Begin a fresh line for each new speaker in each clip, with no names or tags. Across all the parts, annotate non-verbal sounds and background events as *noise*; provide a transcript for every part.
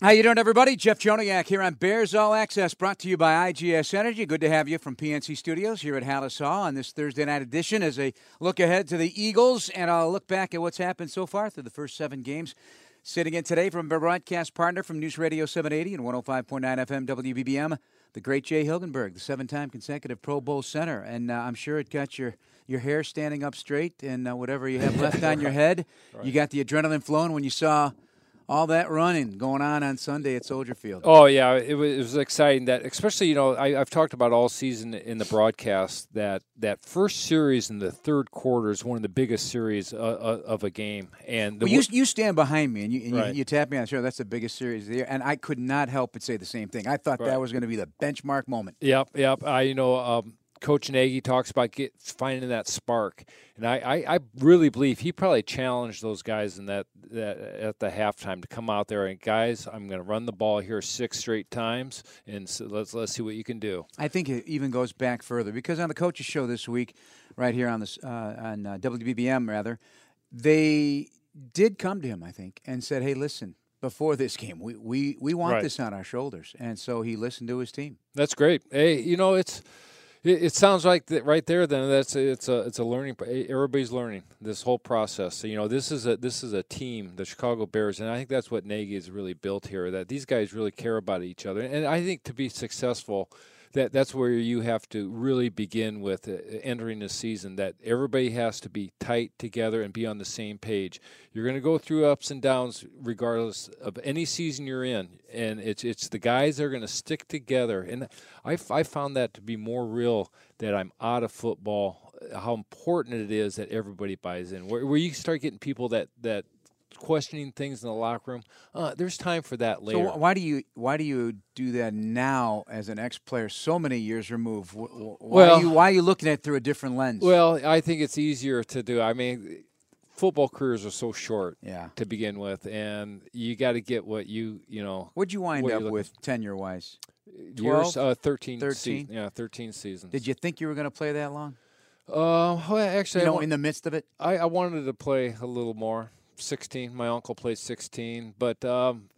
How you doing, everybody? Jeff Joniak here on Bears All Access, brought to you by IGS Energy. Good to have you from PNC Studios here at Halas Hall on this Thursday night edition as a look ahead to the Eagles, and I'll look back at what's happened so far through the first seven games. Sitting in today from a broadcast partner from News Radio 780 and 105.9 FM WBBM, the great Jay Hilgenberg, the seven-time consecutive Pro Bowl center, and uh, I'm sure it got your your hair standing up straight and uh, whatever you have left on your *laughs* head. Right. You got the adrenaline flowing when you saw all that running going on on Sunday at Soldier Field.
Oh yeah, it was, it was exciting. That especially you know I, have talked about all season in the broadcast that that first series in the third quarter is one of the biggest series uh, uh, of a game. And
well, you you stand behind me and, you, and right. you, you, tap me on the shoulder. That's the biggest series of the year, and I could not help but say the same thing. I thought right. that was going to be the benchmark moment.
Yep, yep. I you know. Um, Coach Nagy talks about get, finding that spark, and I, I, I, really believe he probably challenged those guys in that, that at the halftime to come out there and guys, I'm going to run the ball here six straight times, and so let's let's see what you can do.
I think it even goes back further because on the coaches show this week, right here on this uh, on uh, WBBM rather, they did come to him, I think, and said, "Hey, listen, before this game. We we, we want right. this on our shoulders. And so he listened to his team.
That's great. Hey, you know, it's it, it, sounds like that right there. Then that's it's a it's a learning. Everybody's learning this whole process. So, you know, this is a this is a team, the Chicago Bears, and I think that's what Nagy has really built here. That these guys really care about each other, and I think to be successful that that's where you have to really begin with uh, entering the season. That everybody has to be tight together and be on the same page. You're going to go through ups and downs regardless of any season you're in, and it's it's the guys that are going to stick together. And I I found that to be more real that I'm out of football. How important it is that everybody buys in. Where, where you start getting people that that questioning things in the locker room. Uh, there's time for that later.
So why do you why do you do that now as an ex player, so many years removed? Why well, are you, why are you looking at it through a different lens?
Well, I think it's easier to do. I mean, football careers are so short
yeah.
to begin with, and you got to get what you you know.
What'd you wind up with tenure wise?
Years, uh, 13, 13? Se- yeah, 13 seasons.
Did you think you were going to play that long?
Uh, well, actually,
you know, in the midst of it,
I, I wanted to play a little more. 16. My uncle played 16, but um,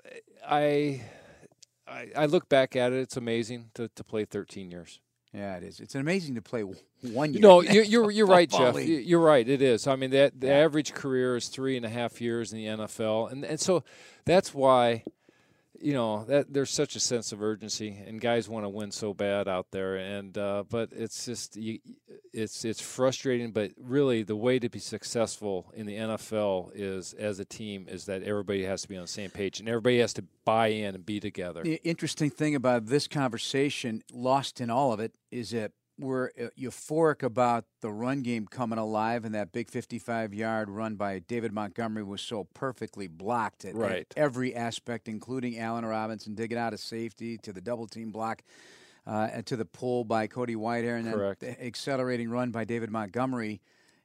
I, I, I look back at it. It's amazing to, to play 13 years.
Yeah, it is. It's amazing to play one year.
No, *laughs* you're you're, you're right, Jeff. You're right. It is. I mean, that the yeah. average career is three and a half years in the NFL, and and so that's why you know that there's such a sense of urgency, and guys want to win so bad out there, and uh, but it's just you, it's it's frustrating. But really, the way to be successful in the NFL is as a team is that everybody has to be on the same page, and everybody has to buy in and be together.
The interesting thing about this conversation, lost in all of it, is that we're uh, euphoric about the run game coming alive, and that big 55 yard run by David Montgomery was so perfectly blocked at,
right.
at every aspect, including Allen Robinson digging out of safety to the double team block. Uh, and to the pull by Cody Whitehair, and then
Correct.
the accelerating run by David Montgomery,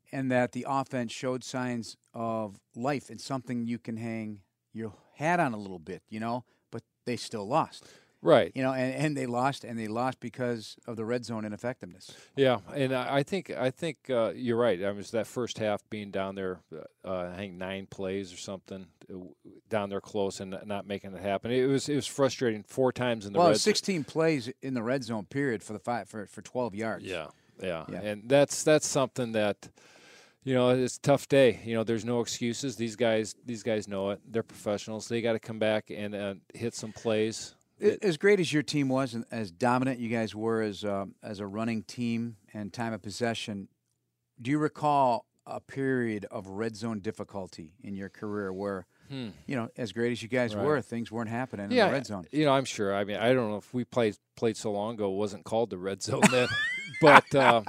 and that the offense showed signs of life and something you can hang your hat on a little bit, you know, but they still lost.
Right.
You know, and, and they lost, and they lost because of the red zone ineffectiveness.
Yeah, and I think I think uh, you're right. I was that first half being down there, uh, I think nine plays or something uh, down there close and not making it happen. It was it was frustrating four times in the
well,
red
16 plays in the red zone period for the five for for 12 yards.
Yeah, yeah, yeah. and that's that's something that you know it's a tough day you know there's no excuses these guys these guys know it they're professionals they got to come back and uh, hit some plays
as great as your team was, and as dominant you guys were as uh, as a running team and time of possession, do you recall a period of red zone difficulty in your career where, hmm. you know, as great as you guys right. were, things weren't happening
yeah,
in the red zone?
You know, I'm sure. I mean, I don't know if we played played so long ago, it wasn't called the red zone then, *laughs* but. Uh,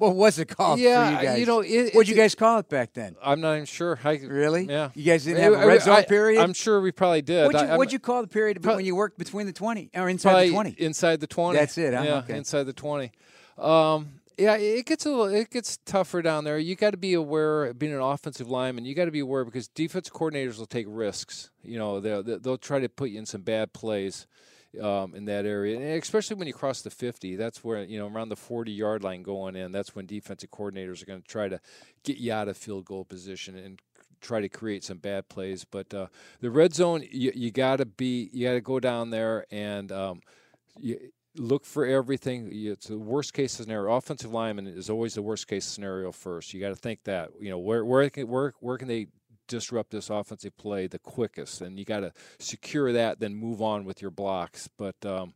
what was it called
yeah,
you guys?
You know, it,
what'd you guys call it back then?
I'm not even sure. I,
really?
Yeah.
You guys didn't have a red zone
I,
period?
I'm sure we probably did.
What'd you, what'd you call the period when you worked between the 20 or inside the 20?
Inside the 20.
That's it. Huh?
Yeah,
okay.
inside the 20. Um, yeah, it gets a little, it gets tougher down there. You got to be aware, being an offensive lineman, you got to be aware because defense coordinators will take risks. You know, they'll they'll try to put you in some bad plays um, in that area, and especially when you cross the 50. That's where you know around the 40 yard line going in. That's when defensive coordinators are going to try to get you out of field goal position and try to create some bad plays. But uh, the red zone, you, you got to be, you got to go down there and um, you, look for everything. It's the worst case scenario. Offensive lineman is always the worst case scenario first. You got to think that. You know, where where can where where can they disrupt this offensive play the quickest? And you got to secure that, then move on with your blocks. But um,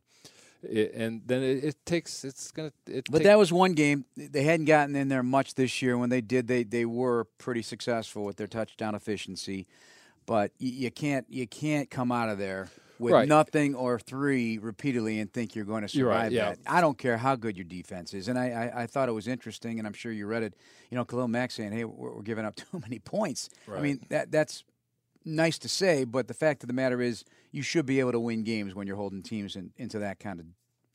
it, and then it, it, takes it's gonna. It
but that was one game they hadn't gotten in there much this year. When they did, they they were pretty successful with their touchdown efficiency. But you, you can't you can't come out of there with
right.
nothing or three repeatedly and think you're going to survive
right, yeah.
that. I don't care how good your defense is. And I, I, I, thought it was interesting, and I'm sure you read it. You know, Khalil Mack saying, "Hey, we're, we're giving up *laughs* too many points."
Right.
I mean, that that's nice to say, but the fact of the matter is, you should be able to win games when you're holding teams in, into that kind of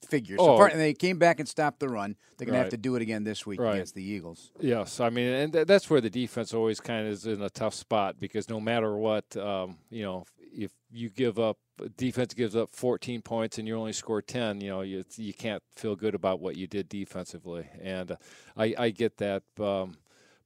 figure. So
oh.
far, and they came back and stopped the run. They're going
right.
to have to do it again this week
right.
against the Eagles.
Yes, I mean, and th- that's where the defense always kind of is in a tough spot because no matter what, um, you know, if you give up defense gives up 14 points and you only score 10 you know you, you can't feel good about what you did defensively. And I, I get that um,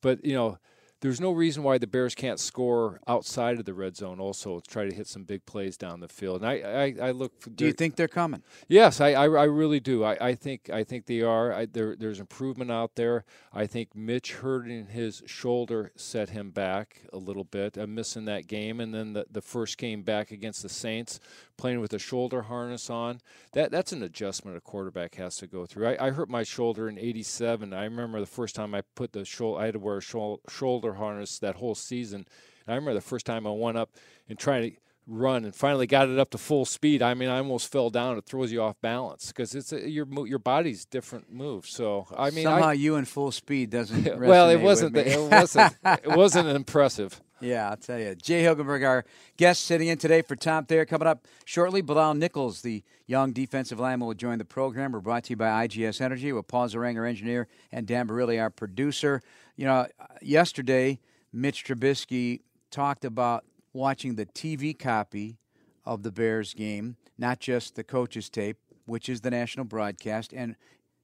but you know there's no reason why the Bears can't score outside of the red zone. Also, try to hit some big plays down the field. And I, I, I look. For,
do you think they're coming?
Yes, I, I, I really do. I, I think, I think they are. I, there, there's improvement out there. I think Mitch hurting his shoulder set him back a little bit. I'm missing that game, and then the, the first game back against the Saints, playing with a shoulder harness on. That, that's an adjustment a quarterback has to go through. I, I hurt my shoulder in '87. I remember the first time I put the shoulder. I had to wear a shoulder harness that whole season. And I remember the first time I went up and tried to run and finally got it up to full speed. I mean, I almost fell down. It throws you off balance because it's a, your your body's different move. So I mean,
somehow
I,
you in full speed doesn't. *laughs*
well, it wasn't.
it
wasn't. *laughs* It wasn't impressive.
Yeah, I'll tell you. Jay Hilgenberg, our guest sitting in today for Tom Thayer. Coming up shortly, Bilal Nichols, the young defensive lineman, will join the program. We're brought to you by IGS Energy with Paul Zarang, our engineer, and Dan Barilli, our producer. You know, yesterday, Mitch Trubisky talked about watching the TV copy of the Bears game, not just the coach's tape, which is the national broadcast. And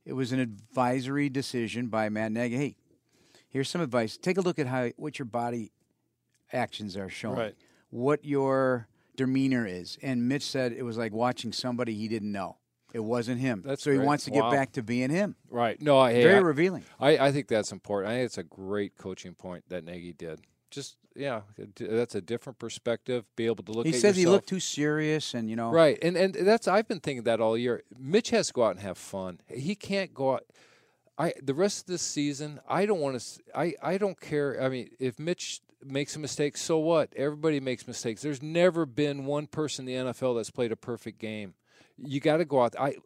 it was an advisory decision by Matt Nagy. Hey, here's some advice. Take a look at how what your body actions are showing,
right.
what your demeanor is. And Mitch said it was like watching somebody he didn't know. It wasn't him.
That's
so he wants to get
wow.
back to being him.
Right. No, I, hey,
very
I,
revealing.
I, I think that's important. I think it's a great coaching point that Nagy did. Just yeah, that's a different perspective. Be able to look.
He says
yourself.
he looked too serious, and you know.
Right, and and that's I've been thinking that all year. Mitch has to go out and have fun. He can't go out. I the rest of this season, I don't want to. I I don't care. I mean, if Mitch makes a mistake, so what? Everybody makes mistakes. There's never been one person in the NFL that's played a perfect game. You got to go out. I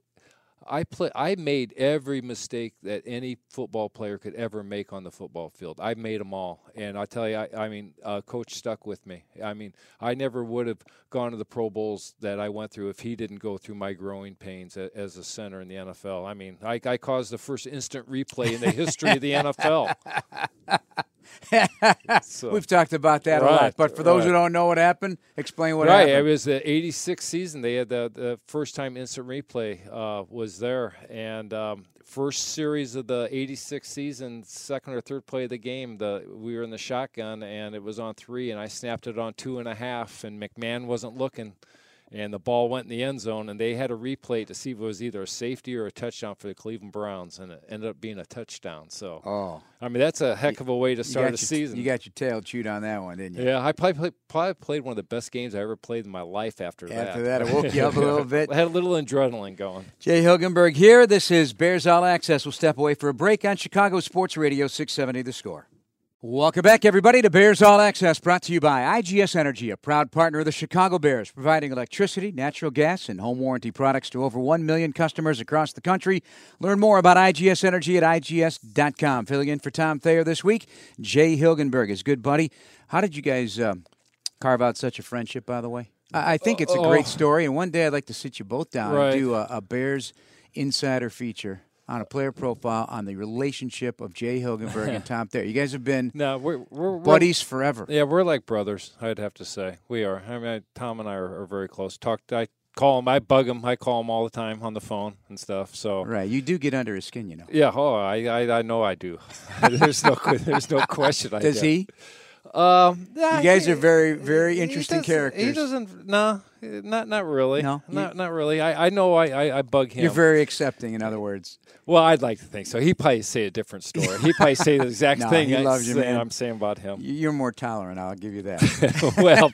I play. I made every mistake that any football player could ever make on the football field. I made them all, and I tell you, I, I mean, uh, coach stuck with me. I mean, I never would have gone to the Pro Bowls that I went through if he didn't go through my growing pains as a center in the NFL. I mean, I, I caused the first instant replay in the history of the NFL. *laughs* *laughs*
so, We've talked about that
right,
a lot, but for those
right.
who don't know what happened, explain what
right,
happened.
Right, it was the '86 season. They had the, the first time instant replay uh, was there, and um, first series of the '86 season, second or third play of the game, the we were in the shotgun, and it was on three, and I snapped it on two and a half, and McMahon wasn't looking and the ball went in the end zone, and they had a replay to see if it was either a safety or a touchdown for the Cleveland Browns, and it ended up being a touchdown. So,
oh,
I mean, that's a heck of a way to start a
your,
season.
You got your tail chewed on that one, didn't you?
Yeah, I probably played, probably played one of the best games I ever played in my life after,
after
that.
After that, it woke you *laughs* up a little bit.
I had a little adrenaline going.
Jay Hilgenberg here. This is Bears All Access. We'll step away for a break on Chicago Sports Radio 670 The Score. Welcome back, everybody, to Bears All Access, brought to you by IGS Energy, a proud partner of the Chicago Bears, providing electricity, natural gas, and home warranty products to over 1 million customers across the country. Learn more about IGS Energy at IGS.com. Filling in for Tom Thayer this week, Jay Hilgenberg, his good buddy. How did you guys um, carve out such a friendship, by the way? I, I think it's a great story, and one day I'd like to sit you both down
right.
and do a, a Bears insider feature on a player profile on the relationship of Jay Hilgenberg and *laughs* Tom Thayer. You guys have been
no, we're, we're
buddies forever.
Yeah, we're like brothers. I'd have to say we are. I mean, Tom and I are, are very close. Talked. I call him. I bug him. I call him all the time on the phone and stuff. So
right, you do get under his skin, you know.
Yeah. Oh, I I, I know I do. *laughs* there's no *laughs* there's no question.
Does
I
he?
Um,
you guys are very, very interesting
doesn't-
characters.
He doesn't. No, not not really.
No?
Not not really. I, I know. I, I, I bug him.
You're very accepting, in other words.
well, I'd like to think so. He probably say a different story. He probably say the exact *laughs*
No,
thing
he
I
loves you, man.
I'm saying about him.
You're more tolerant. I'll give you that. *laughs*
well,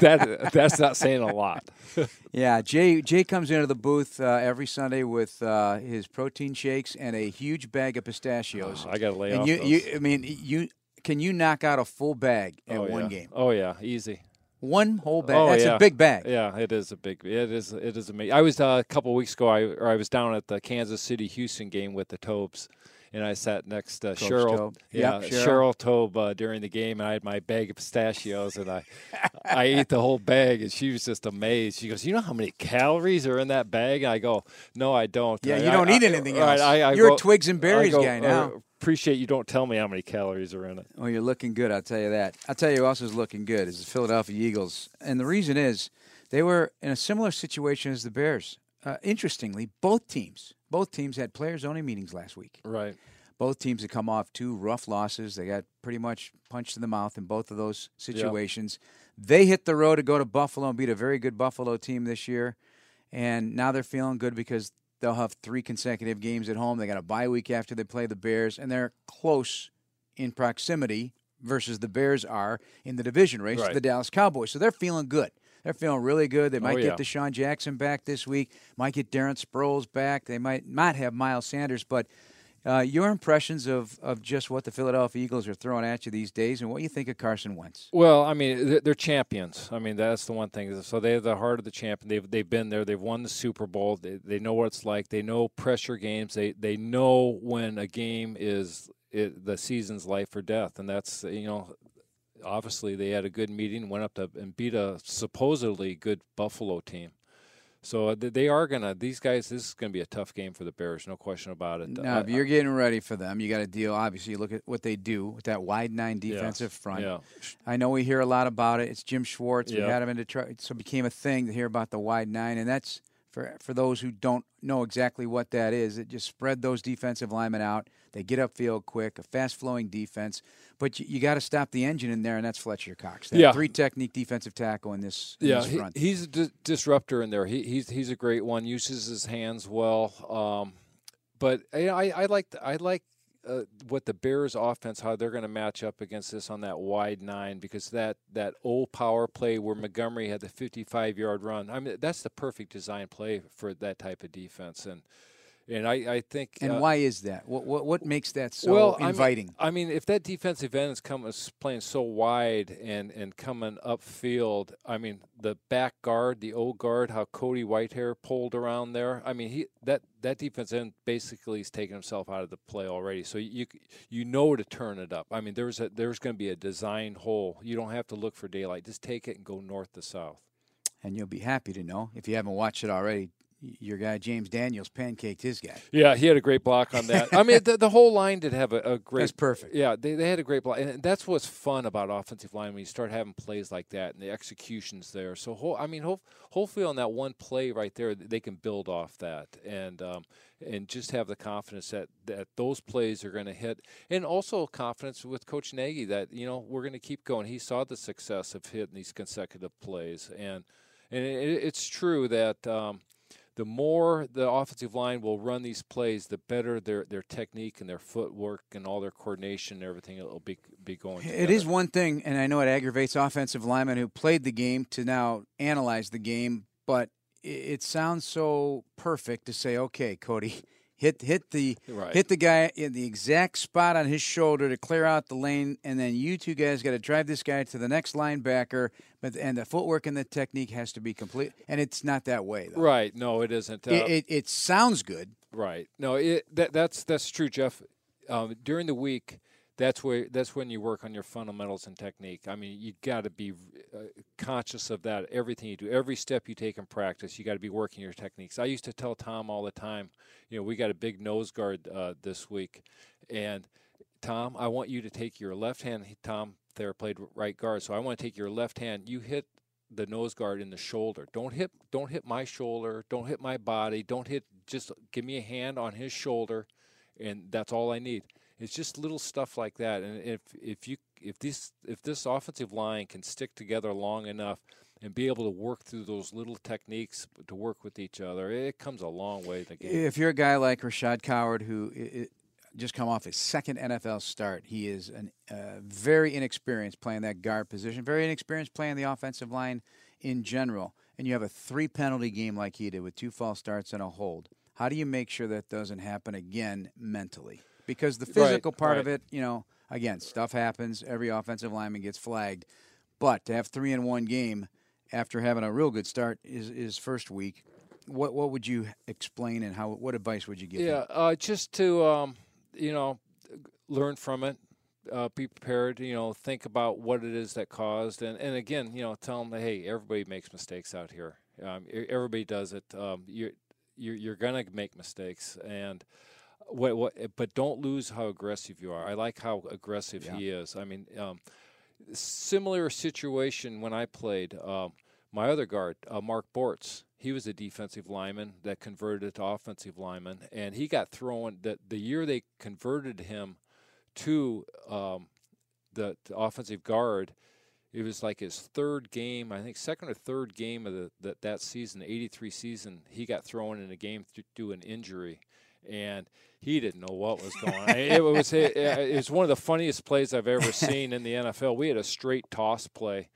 that that's not saying a lot. *laughs*
yeah, Jay. Jay comes into the booth uh, every Sunday with uh, his protein shakes and a huge bag of pistachios.
Oh, I got to lay
and
off
you,
those.
you, I mean, you can you knock out a full bag at
oh,
one
yeah.
game?
Oh yeah, easy.
One whole bag.
Oh,
That's
yeah.
a big bag.
Yeah, it is a big. It is. It is amazing. I was uh, a couple weeks ago. I or I was down at the Kansas City Houston game with the Toubs, and I sat next to Cheryl.
Toub.
Yeah,
Yep,
Cheryl.
Cheryl.
Toub uh, during the game, and I had my bag of pistachios, and I I ate the whole bag, and she was just amazed. She goes, "You know how many calories are in that bag?" And I go, "No, I don't."
Yeah,
I-
you don't
I-
eat
I-
anything
right,
else.
I, I
You're
go-
a twigs and berries
go,
guy
uh,
now.
appreciate you don't tell me how many calories are in it.
Well, you're looking good. I'll tell you that. I'll tell you who else is looking good is the Philadelphia Eagles, and the reason is they were in a similar situation as the Bears. Uh, interestingly, both teams, both teams had players-only meetings last week.
Right.
Both teams had come off two rough losses. They got pretty much punched in the mouth in both of those situations. They hit the road to go to Buffalo and beat a very good Buffalo team this year, and now they're feeling good because they'll have three consecutive games at home. They got a bye week after they play the Bears, and they're close in proximity versus the Bears are in the division race to
Right.
the Dallas Cowboys. So they're feeling good. They're feeling really good. They might
Oh, yeah.
get DeSean Jackson back this week. Might get Darren Sproles back. They might not have Miles Sanders, but uh, your impressions of, of just what the Philadelphia Eagles are throwing at you these days, and what you think of Carson Wentz?
Well, I mean, they're- they're champions. I mean, that's the one thing. So they have the heart of the champion. They've they've been there. They've won the Super Bowl. They, they know what it's like. They know pressure games. They they know when a game is it, the season's life or death, and that's you know. Obviously, they had a good meeting, went up to and beat a supposedly good Buffalo team. So uh, they are gonna. These guys. This is gonna be a tough game for the Bears. No question about it.
Now, if you're getting ready for them, you got to deal. Obviously, you look at what they do with that wide nine
Yes.
defensive front.
Yeah.
I know we hear a lot about it. It's Jim Schwartz. We had him in Detroit, so it became a thing to hear about the wide nine, and that's for for those who don't know exactly what that is. It just spread those defensive linemen out. They get upfield quick, a fast flowing defense, but you, you got to stop the engine in there, and that's Fletcher Cox. That
Yeah.
three technique defensive tackle in this, in
Yeah,
this
he,
front.
he's a di- disruptor in there. He, he's he's a great one. Uses his hands well. Um, but I I, I like the- I like uh, what the Bears offense how they're going to match up against this on that wide nine because that that old power play where Montgomery had the 55 yard run. I mean that's the perfect design play for that type of defense and. And I, I think
and
uh,
why is that? What what, what makes that so
well, I mean-
inviting?
I mean, if that defensive end is coming is playing so wide and and coming upfield, I mean, the back guard, the old guard, how Cody Whitehair pulled around there. I mean, he that that defense end basically is taking himself out of the play already. So you you know to turn it up. I mean, there's a there's going to be a design hole. You don't have to look for daylight. Just take it and go north to south.
and you'll be happy to know if you haven't watched it already. Your guy James Daniels pancaked his guy.
Yeah, he had a great block on that. I mean, *laughs* the, the whole line did have a, a great.
That's perfect.
Yeah, they, they had a great block, and that's what's fun about offensive line when you start having plays like that and the executions there. So, I mean, ho- hopefully on that one play right there, they can build off that and um, and just have the confidence that, that those plays are going to hit, and also confidence with Coach Nagy that you know we're going to keep going. He saw the success of hitting these consecutive plays, and and it, it's true that. Um, the more the offensive line will run these plays, the better their their technique and their footwork and all their coordination and everything will be be going.
It
together.
is one thing, and I know it aggravates offensive linemen who played the game to now analyze the game, but it sounds so perfect to say, okay, Cody, hit hit the
Right.
hit the guy in the exact spot on his shoulder to clear out the lane, and then you two guys got to drive this guy to the next linebacker. But and the footwork and the technique has to be complete, and it's not that way. Though.
Right. No, it isn't. Uh,
It, it, it sounds good.
Right. No, it that that's that's true, Jeff. Um, during the week, that's where that's when you work on your fundamentals and technique. I mean, you got to be uh, conscious of that. Everything you do, every step you take in practice, you got to be working your techniques. I used to tell Tom all the time, you know, we got a big nose guard uh, this week, and Tom, I want you to take your left hand. Tom there played right guard, so I want to take your left hand. You hit the nose guard in the shoulder. Don't hit don't hit my shoulder. Don't hit my body. Don't hit just give me a hand on his shoulder and that's all I need. It's just little stuff like that. And if if you if this if this offensive line can stick together long enough and be able to work through those little techniques to work with each other, it comes a long way in the game.
If you're a guy like Rashad Coward who it, just come off his second NFL start, he is a uh, very inexperienced playing that guard position, very inexperienced playing the offensive line in general, and you have a three penalty game like he did with two false starts and a hold. How do you make sure that doesn't happen again mentally? Because the physical
right,
part
right.
of it, you know, again, stuff happens. Every offensive lineman gets flagged, but to have three in one game after having a real good start is is first week. What what would you explain and how what advice would you give?
Yeah, uh, just to um, you know, learn from it, uh, be prepared. You know, think about what it is that caused, and and again, you know, tell them that hey, everybody makes mistakes out here. Um, everybody does it. Um, you're you're, you're gonna make mistakes, and what what, but don't lose how aggressive you are. I like how aggressive
Yeah.
he is. I mean, um, similar situation when I played. Um, my other guard, uh, Mark Bortz, he was a defensive lineman that converted to offensive lineman, and he got thrown. That the year they converted him to um, the, the offensive guard, it was like his third game, I think second or third game of the, that that season, '83 season. He got thrown in a game due to an injury, and he didn't know what was going on. it was it, it was one of the funniest plays I've ever *laughs* seen in the NFL. We had a straight toss play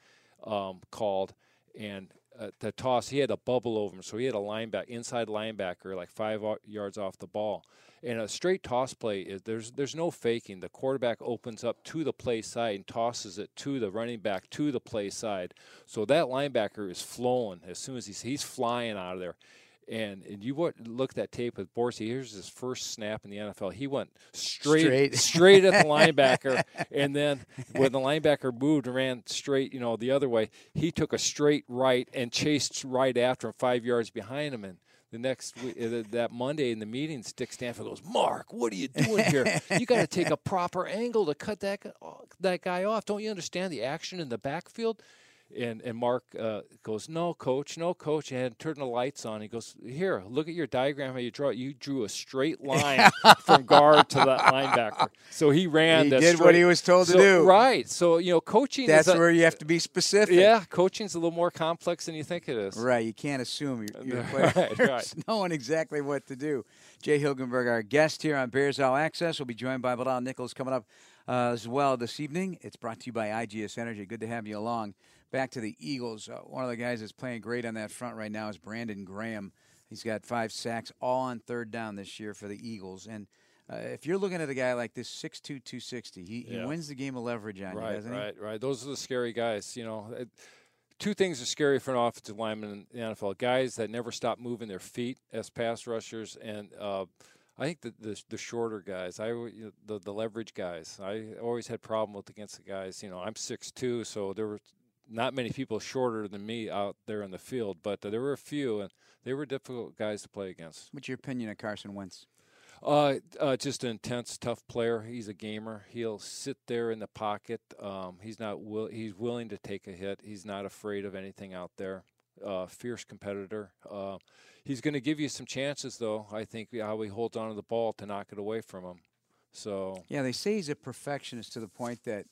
um, called, and uh, the toss he had a bubble over him, so he had a linebacker, inside linebacker, like five yards off the ball. And a straight toss play is there's there's no faking. The quarterback opens up to the play side and tosses it to the running back to the play side. So that linebacker is flowing as soon as he's he's flying out of there. And, and you would look at that tape with Borsey. Here's his first snap in the NFL. He went straight
Straight.
straight, at the *laughs* linebacker, and then when the linebacker moved and ran straight, you know, the other way, he took a straight right and chased right after him, five yards behind him. And the next uh, that Monday in the meeting, Dick Stanfel goes, "Mark, what are you doing here? You got to take a *laughs* proper angle to cut that that guy off. Don't you understand the action in the backfield?" And and Mark uh, goes, "No, coach, no, coach." And turn the lights on. He goes, "Here, look at your diagram. How you draw it. You drew a straight *laughs* line from guard to that linebacker. So he ran.
He did what
straight-
he was told to do.
Right. So you know, coaching.
That's
a,
where you have to be specific.
yeah, coaching's a little more complex than you think it is.
Right, you can't assume your, your *laughs*
Right,
players
right. *laughs*
knowing exactly what to do. Jay Hilgenberg, our guest here on Bears All Access, will be joined by Bilal Nichols coming up uh, as well this evening. It's brought to you by IGS Energy. Good to have you along. Back to the Eagles. Uh, one of the guys that's playing great on that front right now is Brandon Graham. He's got five sacks, all on third down this year for the Eagles. And uh, if you're looking at a guy like this, 6'2", 260, he, he wins the game of leverage on you,
Right,
doesn't he?
right, right. Those are the scary guys. You know, it, two things are scary for an offensive lineman in the NFL: guys that never stop moving their feet as pass rushers, and uh, I think the, the the shorter guys. I you the the leverage guys. I always had problem with against the guys. You know, I'm six two, so there were not many people shorter than me out there in the field, but uh, there were a few, and they were difficult guys to play against.
What's your opinion of Carson Wentz?
Uh, uh, just an intense, tough player. He's a gamer. He'll sit there in the pocket. Um, he's not will. He's willing to take a hit. He's not afraid of anything out there. Uh, fierce competitor. Uh, he's going to give you some chances, though. I think how he holds on to the ball to knock it away from him. So
Yeah, they say he's a perfectionist to the point that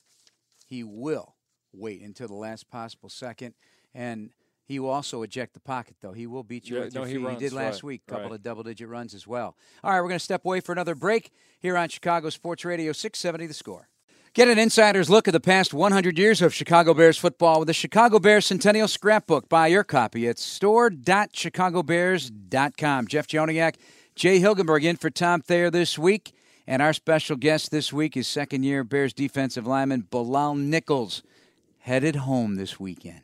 he will wait until the last possible second, and he will also eject the pocket. Though he will beat you
Yeah,
with your
no, he
feet.
runs,
did last
right,
week, a couple
right.
of double-digit runs as well. All right, we're going to step away for another break here on Chicago Sports Radio 670 The Score. Get an insider's look at the past 100 years of Chicago Bears football with the Chicago Bears Centennial Scrapbook. Buy your copy at store.chicagobears.com. Jeff Joniak, Jay Hilgenberg in for Tom Thayer this week. And our special guest this week is second year Bears defensive lineman Bilal Nichols, headed home this weekend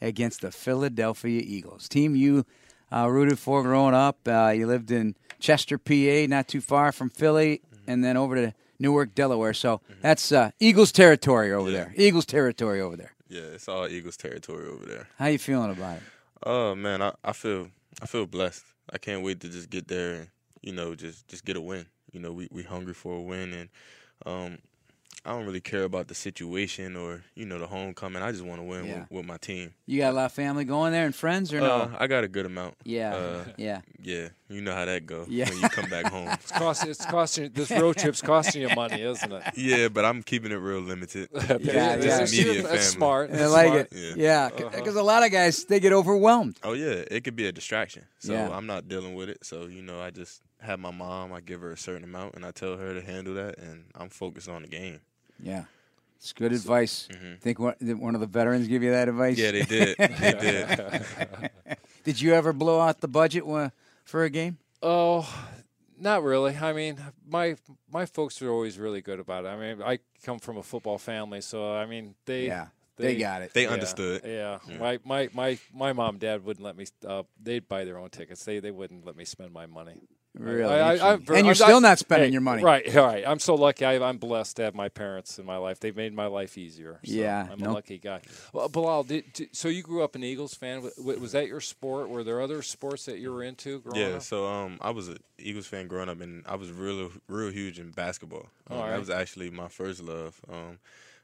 against the Philadelphia Eagles. Team you uh, rooted for growing up. Uh, you lived in Chester, PA, not too far from Philly, and then over to Newark, Delaware. So that's uh, Eagles territory over
Yeah.
there. Eagles territory over there.
Yeah, it's all Eagles territory over there.
How you feeling about it?
Oh man, I, I feel I feel blessed. I can't wait to just get there and you know just just get a win. You know, we we hungry for a win and um I don't really care about the situation or you know the homecoming. I just want to win
Yeah.
with, with my team.
You got a lot of family going there and friends, or no?
Uh, I got a good amount.
yeah,
uh,
yeah.
Yeah, you know how that goes.
Yeah.
when you come back home. *laughs*
It's costing. It's costing. This road trip's costing you money, isn't it? *laughs*
Yeah, but I'm keeping it real limited. *laughs*
Yeah,
This
yeah.
is-
Immediate
That's
family.
smart.
I like
smart.
it.
Yeah.
Yeah,
Uh-huh.
because a lot of guys they get overwhelmed.
Oh yeah, it could be a distraction. So
Yeah.
I'm not dealing with it. So you know, I just have my mom. I give her a certain amount, and I tell her to handle that, and I'm focused on the game.
Yeah, it's good advice.
Mhm.
Think one, did one of the veterans give you that advice?
Yeah, they did. *laughs* they did. *laughs*
Did you ever blow out the budget wa- for a game?
Oh, not really. I mean, my my folks were always really good about it. I mean, I come from a football family, so I mean, they
yeah, they, got it.
They
yeah,
understood.
Yeah.
Yeah.
My, my my my mom and dad wouldn't let me. Uh, they'd buy their own tickets. They they wouldn't let me spend my money.
Really,
I- I- I'm
and you're
I'm
still not spending
Hey,
your money.
Right, right. I'm so lucky. I, I'm blessed to have my parents in my life. They've made my life easier. So
Yeah,
I'm
no-
a lucky guy. Well, Bilal, did, did- so you grew up an Eagles fan. W- w- Was that your sport? Were there other sports that you were into growing
Yeah,
up?
so um, I was an Eagles fan growing up, and I was real, real huge in basketball. Um,
All right.
That was actually my first love, um,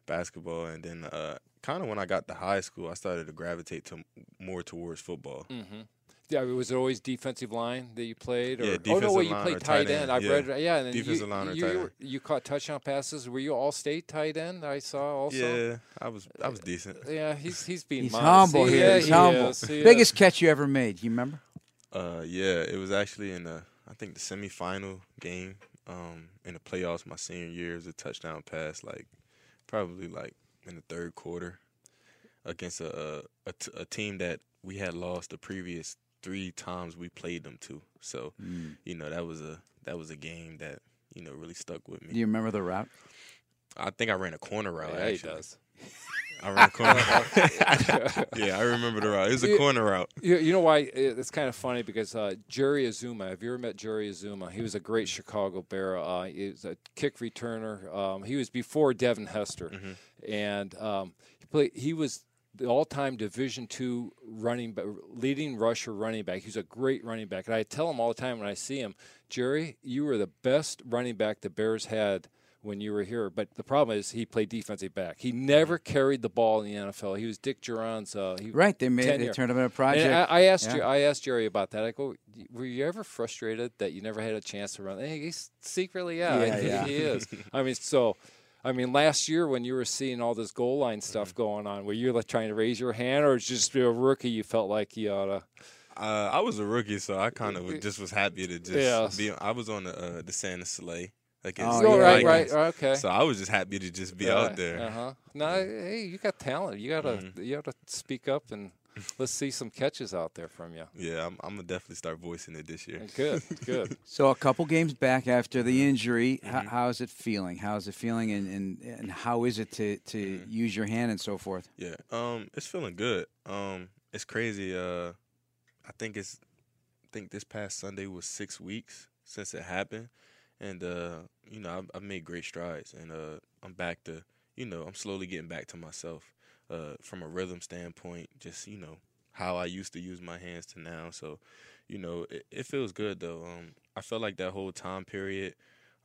basketball. And then, uh, kind of when I got to high school, I started to gravitate to more towards football.
Mm-hmm. Yeah, was it always defensive line that you played? Or,
Yeah,
oh no,
defensive
wait, you played tight
tight
end.
end,
I've
yeah.
read, yeah, and
Defensive
you,
line or
you,
tight
you,
end.
you caught touchdown passes. Were you all state tight end? I saw also.
Yeah, I was, I was decent.
Yeah, he's he's being
He's
modest.
humble here.
Yeah,
He's
he
humble.
is, he
Biggest
is.
catch you ever made? You remember?
Uh, yeah, it was actually in the, I think the semifinal game, um, in the playoffs my senior year. It was a touchdown pass, like probably like in the third quarter, against a a, a, t- a team that we had lost the previous three times we played them too. So you know that was a that was a game that you know really stuck with me.
Do you remember the route?
I think I ran a corner route.
Yeah, he does. *laughs*
I ran a corner *laughs* route. *laughs* yeah, I remember the route. It was a
You-
corner route.
You, you know why? It's kind of funny because uh, Jerry Azumah. Have you ever met Jerry Azumah? He was a great Chicago Bear. Uh, he was a kick returner. Um, he was before Devin Hester, and um, he played. He was the all-time Division two running ba- leading rusher running back. He's a great running back, and I tell him all the time when I see him, Jerry, you were the best running back the Bears had when you were here. But the problem is he played defensive back. He never carried the ball in the NFL. He was Dick Jauron's. Uh, he,
Right, they made they turned him into a project.
I, I asked
Yeah.
you, I asked Jerry about that. I go, were you ever frustrated that you never had a chance to run? Hey, he's secretly, yeah,
Yeah,
he,
yeah.
he is. I mean, so, I mean, last year when you were seeing all this goal line stuff
Mm-hmm.
going on, were you like trying to raise your hand, or just a rookie you felt like you oughta?
Uh, I was a rookie, so I kind of just was happy to just
Yes.
be. I was on the uh, the Santa Slay against
Oh,
Oh,
yeah,
right, right, okay.
So I was just happy to just be out there.
Uh huh. No, hey, you got talent. You gotta,
Mm-hmm.
you gotta speak up and *laughs* let's see some catches out there from you.
Yeah, I'm, I'm gonna definitely start voicing it this year.
Good, good. *laughs*
So a couple games back after the injury,
Mm-hmm.
h- how's it feeling? How's it feeling, and, and, and how is it to, to
Mm-hmm.
use your hand and so forth?
Yeah, um, it's feeling good. Um, it's crazy. Uh, I think it's, I think this past Sunday was six weeks since it happened, and uh, you know, I've, I've made great strides, and uh, I'm back to, you know, I'm slowly getting back to myself, uh, from a rhythm standpoint. Just you know, how I used to use my hands to now. So, you know, it, it feels good though. Um, I felt like that whole time period,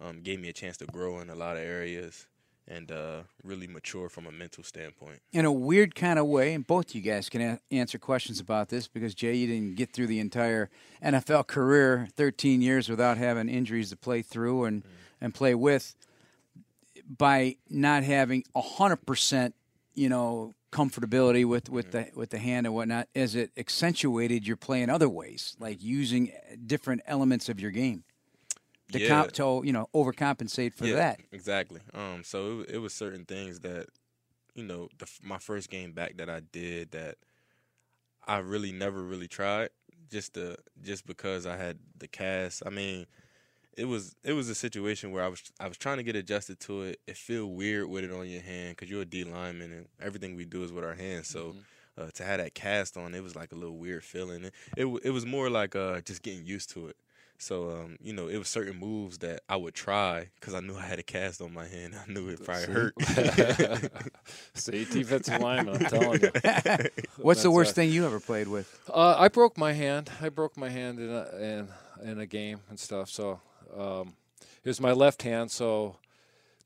um, gave me a chance to grow in a lot of areas. And uh, really mature from a mental standpoint.
In a weird kind of way, and both you guys can a- answer questions about this because Jay, you didn't get through the entire NFL career, 13 years without having injuries to play through and, and play with. By not having hundred percent, you know, comfortability with with mm-hmm. the with the hand and whatnot, as it accentuated your play in other ways, like mm-hmm. using uh, different elements of your game to
Yeah.
comp to you know overcompensate for
yeah,
that.
Exactly. Um, so it, it was certain things that, you know, the my first game back that I did that I really never really tried just to just because I had the cast. I mean, it was it was a situation where I was I was trying to get adjusted to it. It feel weird with it on your hand because you're a D lineman and everything we do is with our hands. So. Uh, to have that cast on, it was like a little weird feeling. It it, it was more like uh, just getting used to it. So um, you know, it was certain moves that I would try because I knew I had a cast on my hand. *laughs* I knew it probably hurt. *laughs*
See, defensive lineman, I'm telling you. *laughs*
What's the worst
a-
thing you ever played with?
Uh, I broke my hand. I broke my hand in a in, in a game and stuff. So um, it was my left hand. So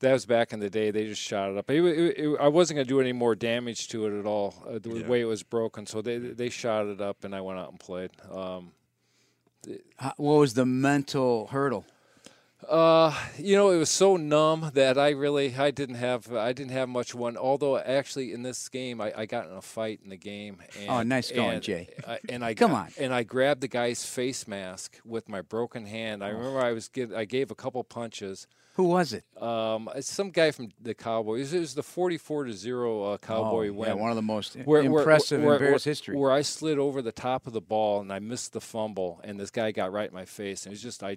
that was back in the day. They just shot it up. It, it, it, I wasn't going to do any more damage to it at all, uh, the
Yeah.
way it was broken. So they they shot it up, and I went out and played. Um,
How- What was the mental hurdle?
Uh, you know, it was so numb that I really I didn't have I didn't have much one. Although actually in this game I, I got in a fight in the game. And,
Oh, nice going,
and,
Jay.
I, and I *laughs*
Come on.
And I grabbed the guy's face mask with my broken hand.
Oh.
I remember I was give, I gave a couple punches.
Who was it?
Um, it's some guy from the Cowboys. It was the forty-four to zero uh, Cowboy
oh,
win.
Yeah, one of the most
Where- where-
impressive
where-
in Bears
where-
history.
Where I slid over the top of the ball and I missed the fumble, and this guy got right in my face, and it was just I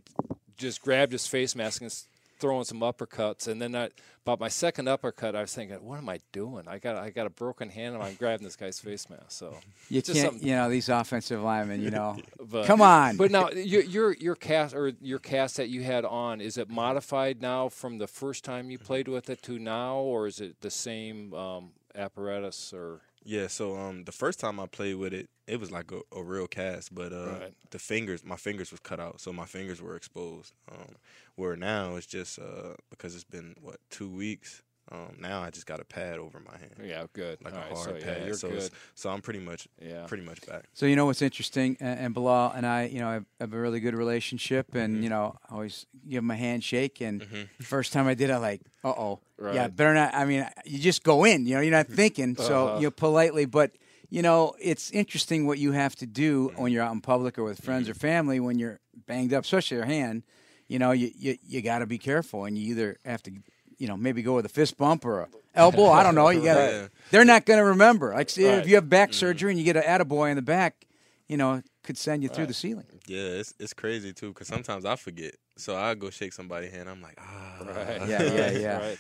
just grabbed his face mask and throwing some uppercuts, and then I, about my second uppercut, I was thinking, what am I doing? I got I got a broken hand, and I'm grabbing this guy's face mask. So
you
just
can't, you know, these offensive linemen. You know, *laughs*
but,
come on.
But now your your your cast or your cast that you had on is it modified now from the first time you played with it to now, or is it the same um, apparatus or?
Yeah, so um, the first time I played with it, it was like a, a real cast, but uh,
Right.
the fingers, my fingers was cut out, so my fingers were exposed. Um, where now it's just uh, because it's been what two weeks. Um, now I just got a pad over my hand,
Yeah, good.
like
All
a
right,
hard
so,
pad.
Yeah, you're
so
good.
so I'm pretty much
Yeah.
pretty much back.
So you know what's interesting, and, and Bilal and I, you know, have, have a really good relationship, and
Mm-hmm.
you know, I always give him a handshake. And first time I did, it I like, uh oh, yeah,
Right.
better not. I mean, you just go in, you know, you're not thinking, so
Uh-huh.
you politely, but you know, it's interesting what you have to do
Mm-hmm.
when you're out in public or with friends or family when you're banged up, especially your hand. You know, you you, you got to be careful, and you either have to, you know, maybe go with a fist bump or a elbow. I don't know. *laughs* You got to.
Yeah.
They're not going to remember. Like, see,
Right.
if you have back surgery and you get an attaboy in the back, you know, could send you through the ceiling.
Yeah, it's it's crazy too, because sometimes I forget. So I go shake somebody's hand. I'm like, ah,
Right.
Yeah, yeah, *laughs* yeah.
Right.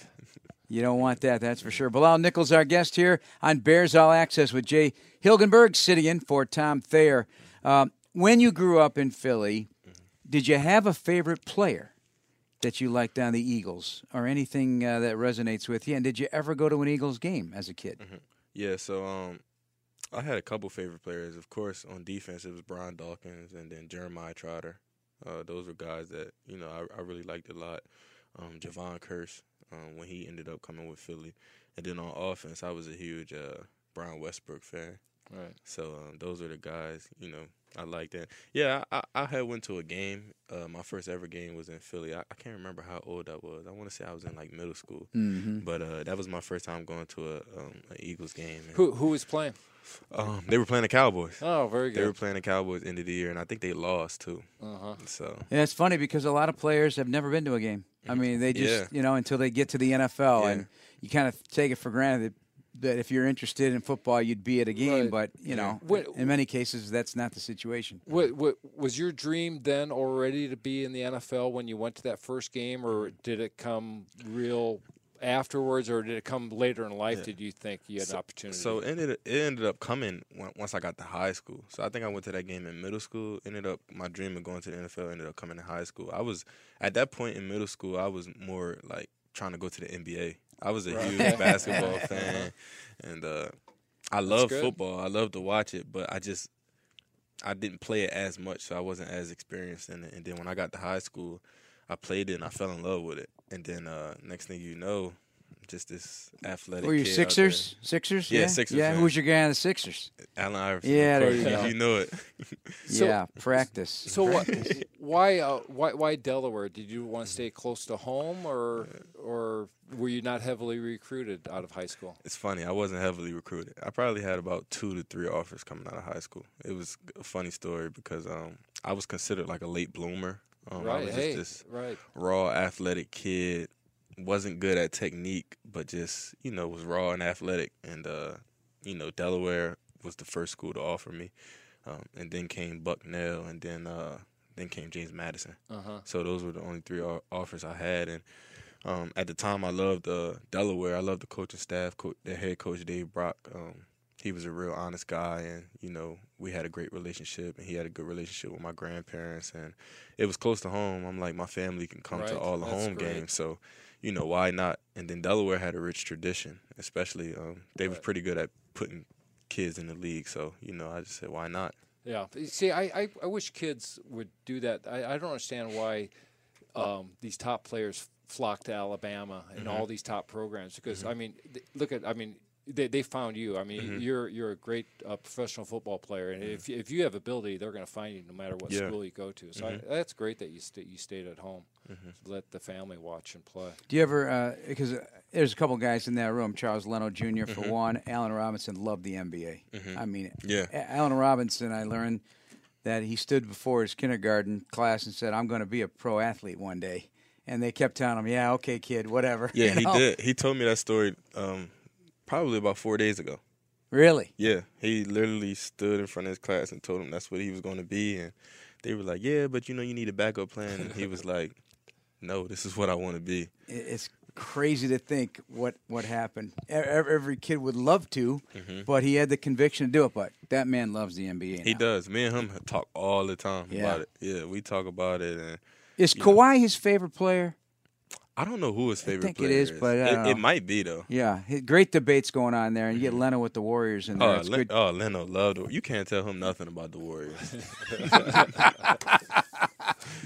You don't want that, that's for sure. Bilal Nichols, our guest here on Bears All Access with Jay Hilgenberg, sitting in for Tom Thayer. Um, when you grew up in Philly, did you have a favorite player that you liked on the Eagles or anything uh, that resonates with you? And did you ever go to an Eagles game as a kid?
Yeah, so um, I had a couple favorite players. Of course, on defense it was Brian Dawkins and then Jeremiah Trotter. Uh, those were guys that you know I, I really liked a lot. Um, Jevon Kearse um, when he ended up coming with Philly, and then on offense I was a huge uh, Brian Westbrook fan.
Right.
So um, those are the guys, you know, I like that. Yeah, I, I had went to a game. Uh, my first ever game was in Philly. I, I can't remember how old I was. I want to say I was in like middle school,
Mm-hmm.
but uh, that was my first time going to a um, an Eagles game. and,
Who who was playing?
Um, they were playing the Cowboys.
Oh, very good.
They were playing the Cowboys end of the year, and I think they lost too.
Uh huh.
So
Yeah, it's funny because a lot of players have never been to a game. I mean, they just,
Yeah.
you know, until they get to the NFL,
Yeah.
and you kind of take it for granted that, that if you're interested in football, you'd be at a game.
Right.
But, you know,
What-
in many cases, that's not the situation.
What, what was your dream then already to be in the NFL when you went to that first game, or did it come real afterwards, or did it come later in life?
Yeah.
Did you think you had an opportunity?
So it ended it ended up coming on- once I got to high school. So I think I went to that game in middle school. Ended up my dream of going to the NFL ended up coming in high school. I was at that point in middle school. I was more like trying to go to the NBA. I was a
Right.
huge *laughs* basketball fan, and uh, I love football. I love to watch it, but I just I didn't play it as much, so I wasn't as experienced in it. And then when I got to high school, I played it and I fell in love with it. And then uh, next thing you know, just this athletic.
Were you
kid.
Sixers? Sixers?
Yeah, Sixers
Yeah,
fan.
who was your guy on the Sixers?
Allen Iverson.
Yeah,
of
there
course,
you go. *laughs*
You know it. *laughs*
So-
yeah, practice. *laughs*
So what? why? Uh, why? Why Delaware? Did you want to stay close to home, or or were you not heavily recruited out of high school?
It's funny. I wasn't heavily recruited. I probably had about two to three offers coming out of high school. It was a funny story because um, I was considered like a late bloomer. Um, I
right.
was
Hey.
just this
Right.
raw athletic kid. Wasn't good at technique, but just you know was raw and athletic. And uh, you know Delaware was the first school to offer me, um, and then came Bucknell, and then uh, then came James Madison.
Uh huh.
So those were the only three offers I had, and um, at the time I loved uh, Delaware. I loved the coaching staff. Co- the head coach Dave Brock. Um, he was a real honest guy, and you know we had a great relationship, and he had a good relationship with my grandparents, and it was close to home. I'm like my family can come
Right,
to all the
that's
home
great.
games, so you know why not? And then Delaware had a rich tradition, especially um, they
Right.
pretty good at putting kids in the league. So you know I just said why not?
Yeah. See, I, I, I wish kids would do that. I, I don't understand why um, these top players flock to Alabama and
Mm-hmm.
all these top programs because I mean, th- look at I mean. They, they found you. I mean,
Mm-hmm.
you're you're a great uh, professional football player, and if if you have ability, they're going to find you no matter what
Yeah.
school you go to. So I, that's great that you sta you stayed at home, let the family watch and play.
Do you ever? Because uh, there's a couple guys in that room. Charles Leno Jr. for one. Allen Robinson loved the NBA. I mean,
Yeah.
A- Allen Robinson. I learned that he stood before his kindergarten class and said, "I'm going to be a pro athlete one day." And they kept telling him, "Yeah, okay, kid, whatever."
Yeah, *laughs*
You
he did. He told me that story um, probably about four days ago.
Really?
Yeah, he literally stood in front of his class and told him that's what he was going to be, and they were like, "Yeah, but you know, you need a backup plan." And he was like, *laughs* "No, this is what I want to be."
It's crazy to think what what happened. Every, kid would love to, but he had the conviction to do it. But that man loves the NBA.
Mm-hmm. He
now.
does. Me and him talk all the time
Yeah.
about it. Yeah, we talk about it, and
Is Kawhi his favorite player?
I don't know who his favorite
think it
player
is, but I
it, it uh, might be though.
Yeah, great debates going on there, and you get mm-hmm. Leno with the Warriors in there.
Oh,
good.
oh, Leno loved. You can't tell him nothing about the Warriors. *laughs* *laughs*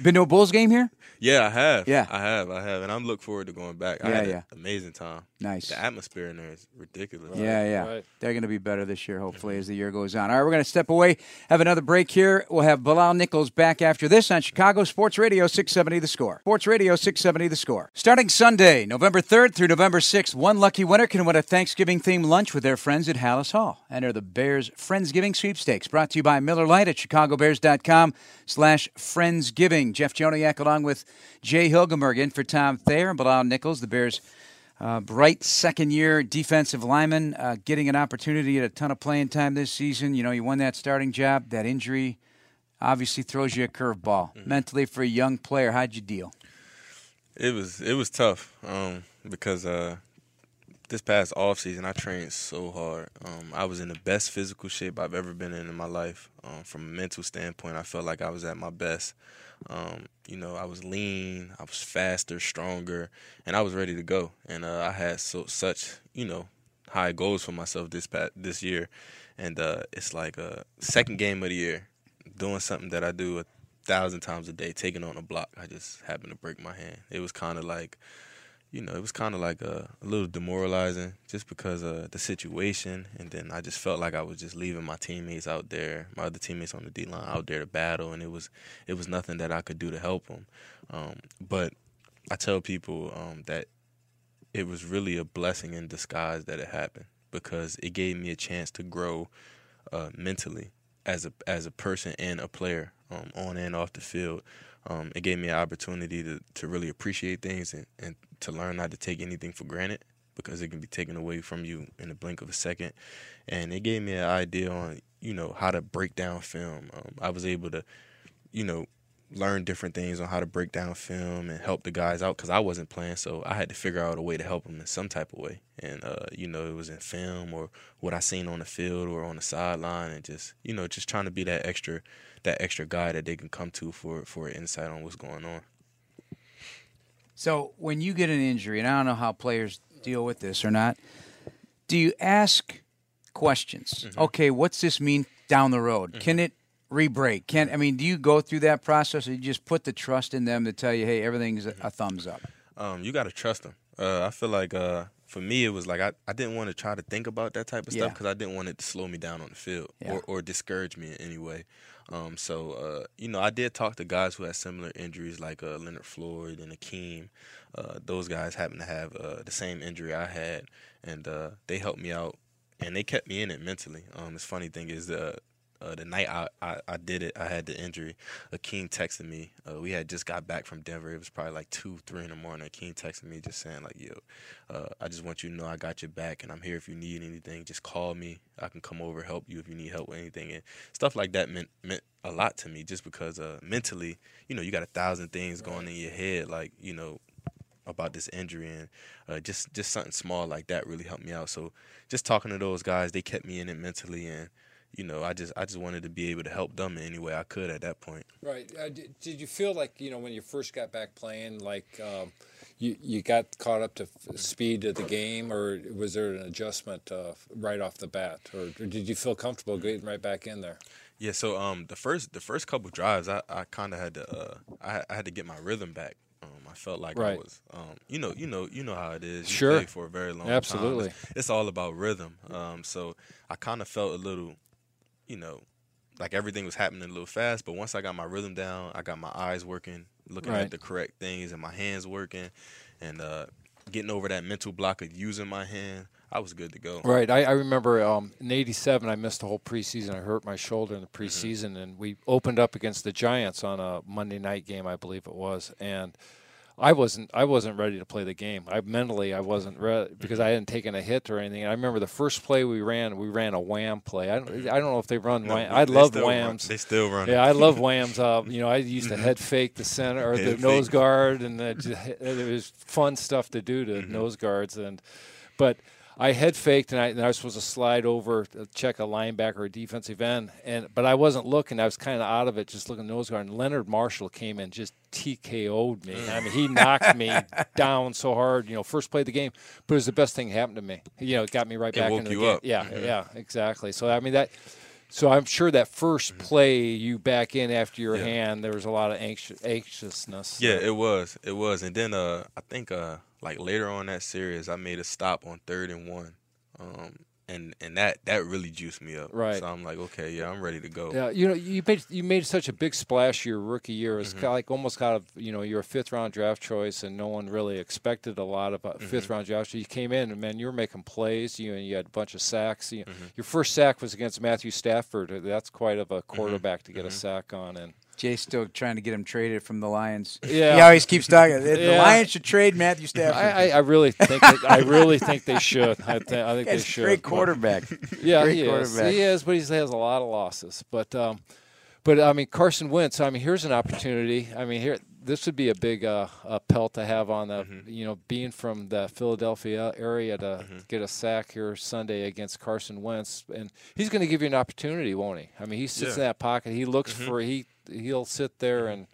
Been to a Bulls game here?
yeah, I have.
Yeah.
I have. I have, and I'm looking forward to going back. I
Yeah,
had
yeah.
an amazing time.
Nice.
The atmosphere in there is ridiculous.
Yeah, yeah.
right.
They're going to be better this year, hopefully, as the year goes on. All right, we're going to step away, have another break here. We'll have Bilal Nichols back after this on Chicago Sports Radio 670 The Score. Sports Radio 670 The Score. Starting Sunday, November 3rd through November 6th, one lucky winner can win a Thanksgiving themed lunch with their friends at Halas Hall. Enter the Bears Friendsgiving Sweepstakes, brought to you by Miller Lite at chicagobears.com slash Friendsgiving. Jeff Joniak along with Jay Hilgenberg in for Tom Thayer and Bilal Nichols, the Bears uh, bright second year defensive lineman, uh, getting an opportunity at a ton of playing time this season. You know, you won that starting job. That injury obviously throws you a curveball. Mentally, for a young player, how'd you deal?
It was it was tough um, because uh, this past off season I trained so hard. Um, I was in the best physical shape I've ever been in in my life. Um, from a mental standpoint, I felt like I was at my best. Um, you know, I was lean, I was faster, stronger, and I was ready to go. And uh, I had so such you know high goals for myself this past, this year, and uh, it's like a second game of the year, doing something that I do a thousand times a day, taking on a block. I just happened to break my hand. It was kind of like, you know, it was kind of like a, a little demoralizing just because of the situation, and then I just felt like I was just leaving my teammates out there, my other teammates on the D line out there to battle, and it was it was nothing that I could do to help them. Um, but I tell people um, that it was really a blessing in disguise that it happened because it gave me a chance to grow uh, mentally as a as a person and a player um, on and off the field. Um, it gave me an opportunity to, to really appreciate things and, and to learn not to take anything for granted because it can be taken away from you in the blink of a second. And it gave me an idea on you know how to break down film. Um, I was able to you know learn different things on how to break down film and help the guys out because I wasn't playing, so I had to figure out a way to help them in some type of way. And uh, you know, it was in film or what I seen on the field or on the sideline, and just you know, just trying to be that extra, that extra guy that they can come to for for insight on what's going on.
So, when you get an injury, and I don't know how players deal with this or not, do you ask questions? Okay, what's this mean down the road? Can it re-break? Can I mean, do you go through that process, or you just put the trust in them to tell you, hey, everything's a, a thumbs up?
um, you got to trust them. Uh, I feel like uh, for me, it was like I, I didn't want to try to think about that type of
Yeah.
stuff because I didn't want it to slow me down on the field
Yeah.
or, or discourage me in any way. Um, so, uh, you know, I did talk to guys who had similar injuries like uh, Leonard Floyd and Akiem. Uh, those guys happened to have uh, the same injury I had, and uh, they helped me out and they kept me in it mentally. Um, this funny thing is the uh, the night I, I, I did it, I had the injury. Akiem texted me. Uh, we had just got back from Denver. It was probably like two, three in the morning. Akiem texted me just saying like, "Yo, uh, I just want you to know I got your back, and I'm here if you need anything. Just call me. I can come over help you if you need help with anything." And stuff like that meant meant a lot to me, just because uh, mentally, you know, you got a thousand things going in your head, like you know, about this injury and uh, just just something small like that really helped me out. So just talking to those guys, they kept me in it mentally, and you know, I just I just wanted to be able to help them in any way I could at that point.
Right. Uh, did, did you feel like you know when you first got back playing, like um, you you got caught up to f- speed of the game, or was there an adjustment uh, right off the bat, or, or did you feel comfortable getting right back in there?
Yeah, so um, the first the first couple drives, I, I kind of had to uh, I, I had to get my rhythm back. Um, I felt like
Right.
I was, um, you know, you know, you know how it is. You
Sure.
play for a very long time.
Absolutely.
It's, it's all about rhythm. Um, so I kind of felt a little, you know, like everything was happening a little fast. But once I got my rhythm down, I got my eyes working, looking
Right.
at the correct things, and my hands working, and uh, getting over that mental block of using my hand. I was good to go.
Right. I, I remember um, in '87, I missed the whole preseason. I hurt my shoulder in the
Mm-hmm.
preseason, and we opened up against the Giants on a Monday night game, I believe it was, and. I wasn't. I wasn't ready to play the game. I mentally, I wasn't ready because mm-hmm. I hadn't taken a hit or anything. And I remember the first play we ran. We ran a wham play. I don't. I don't know if they run.
No,
wham. I love
still run-
whams.
They still run.
Yeah, I love whams. Uh, *laughs* you know, I used to mm-hmm. head fake the center or the
Head
nose
fake.
guard, and the, it was fun stuff to do to mm-hmm. nose guards. And but I head faked, and I, and I was supposed to slide over to check a linebacker or a defensive end, and but I wasn't looking. I was kind of out of it, just looking nose guard. And Leonard Marshall came in, just TKO'd me. I mean, he knocked me *laughs* down so hard. You know, first play of the game, but it was the best thing that happened to me. You know, it got me right
It
back
woke
into the
you
game.
up.
Yeah,
Mhm.
yeah, exactly. So I mean that. So I'm sure that 1st play you back in after your
Mm-hmm. Yeah.
hand, there was a lot of anxious, anxiousness.
Yeah, it was. It was. And then uh I think uh like later on that series I made a stop on third and one. Um and and that that really juiced me up.
Right.
So I'm like, okay, yeah, I'm ready to go.
Yeah, you know, you made you made such a big splash your rookie year. It's
Mm-hmm.
like almost kind of you know you're a fifth round draft choice, and no one really expected a lot of a
Mm-hmm.
fifth round draft. So you came in, and man, you were making plays. You and you had a bunch of sacks. You,
Mm-hmm.
Your first sack was against Matthew Stafford. That's quite of a
Mm-hmm.
quarterback to get a sack on. And
Jay's still trying to get him traded from the Lions.
Yeah.
He always keeps talking. The
Yeah.
Lions should trade Matthew Stafford.
I, I, I really think that, I really think they should. I, th- I think they
That's
should.
great quarterback. *laughs*
Yeah,
Great
he is. He is, but he has a lot of losses. But um, but I mean Carson Wentz. I mean, here's an opportunity. I mean, here this would be a big uh, uh, pelt to have on the
Mm-hmm.
you know being from the Philadelphia area to get a sack here Sunday against Carson Wentz, and he's going to give you an opportunity, won't he? I mean, he sits
Yeah. Mm-hmm.
in that pocket. He looks for he he'll sit there and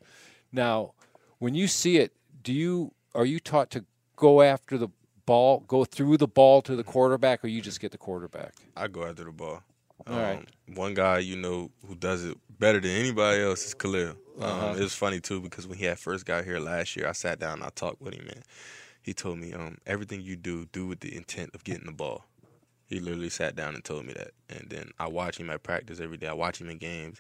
now when you see it, do you are you taught to go after the ball, go through the ball to the quarterback, or you just get the quarterback?
I go after the ball.
All right.
Um, One guy you know who does it better than anybody else is Khalil.
Uh-huh.
Um, it was funny too because when he had first got here last year, I sat down and I talked with him man. he told me, um, everything you do, do with the intent of getting the ball. He literally sat down and told me that. And then I watch him at practice every day. I watch him in games.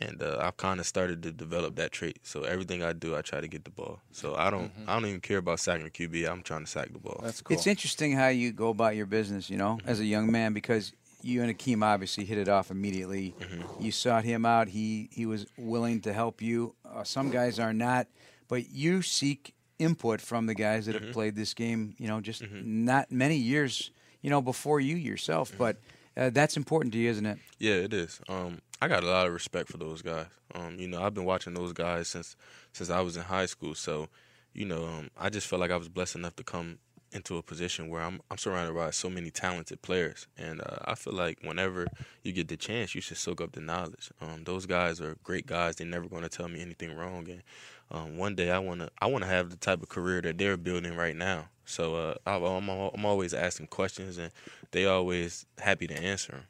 And uh, I've kind of started to develop that trait. So everything I do, I try to get the ball. So I don't, I don't even care about sacking a QB. I'm trying to sack the ball.
Mm-hmm. That's cool.
It's interesting how you go about your business, you know, as a young man, because you and Akiem obviously hit it off immediately. You sought him out. He he was willing to help you. Uh, some guys are not, but you seek input from the guys that have played this game. You know, just not many years, you know, before you yourself. But uh, that's important to you, isn't it?
Yeah, it is. Um, I got a lot of respect for those guys. Um, you know, I've been watching those guys since since I was in high school. So, you know, um, I just felt like I was blessed enough to come into a position where I'm I'm surrounded by so many talented players, and uh, I feel like whenever you get the chance, you should soak up the knowledge. Um, those guys are great guys. They're never going to tell me anything wrong, and um, one day I wanna I wanna have the type of career that they're building right now. So uh, I, I'm I'm always asking questions, and they always happy to answer 'em.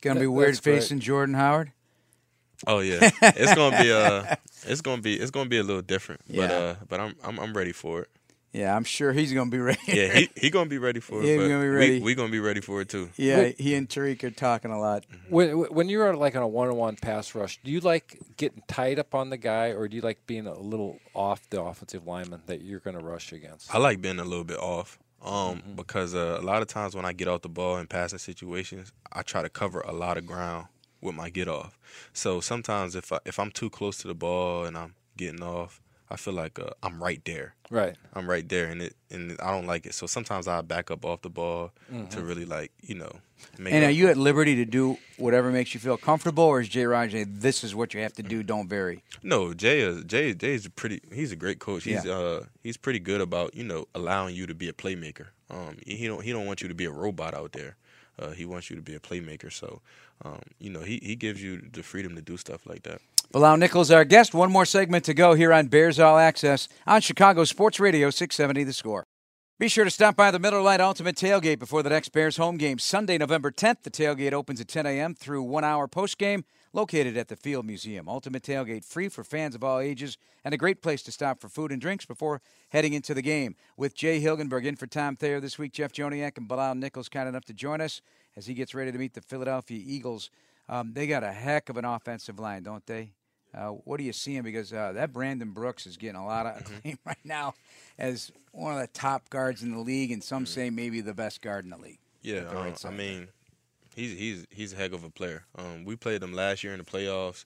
Gonna be weird
that's great.
facing Jordan Howard.
Oh yeah, it's gonna be *laughs* uh, it's gonna be it's gonna be a little different, but uh, but I'm I'm I'm ready for it.
Yeah, I'm sure he's gonna be *laughs* ready.
Yeah, he he gonna be ready for it.
He's gonna be ready.
We, we gonna be ready for it too.
yeah.
Wait.
He and Tarik are talking a lot.
When when you're like on a one-on-one pass rush, do you like getting tied up on the guy, or do you like being a little off the offensive lineman that you're going to rush against?
I like being a little bit off, um,
Mm-hmm.
because uh, a lot of times when I get off the ball in passing situations, I try to cover a lot of ground with my get off. So sometimes if I, if I'm too close to the ball and I'm getting off, I feel like uh, I'm right there.
Right.
I'm right there, and it and I don't like it. So sometimes I back up off the ball to really like you know. Make
Mm-hmm. And are you at liberty to do whatever makes you feel comfortable, or is Jay Raj say, this is what you have to do, don't vary?
No, Jay is Jay. Jay is a pretty. He's a great coach. He's
Yeah.
uh he's pretty good about you know allowing you to be a playmaker. Um, he don't he don't want you to be a robot out there. Uh, he wants you to be a playmaker. So, um, you know, he he gives you the freedom to do stuff like that.
Bilal Nichols, our guest. One more segment to go here on Bears All Access on Chicago Sports Radio 670 The Score. Be sure to stop by the Miller Lite Ultimate Tailgate before the next Bears home game. Sunday, November 10th. The tailgate opens at 10 a.m. through one hour post game. located at the Field Museum. Ultimate tailgate free for fans of all ages and a great place to stop for food and drinks before heading into the game. With Jay Hilgenberg in for Tom Thayer this week, Jeff Joniak and Bilal Nichols kind enough to join us as he gets ready to meet the Philadelphia Eagles. Um, they got a heck of an offensive line, don't they? Uh, what are you seeing? Because uh, that Brandon Brooks is getting a lot of acclaim *laughs* right now as one of the top guards in the league, and some say maybe the best guard in the league.
Yeah,
the
um, I mean, he's he's he's a heck of a player. Um, we played him last year in the playoffs.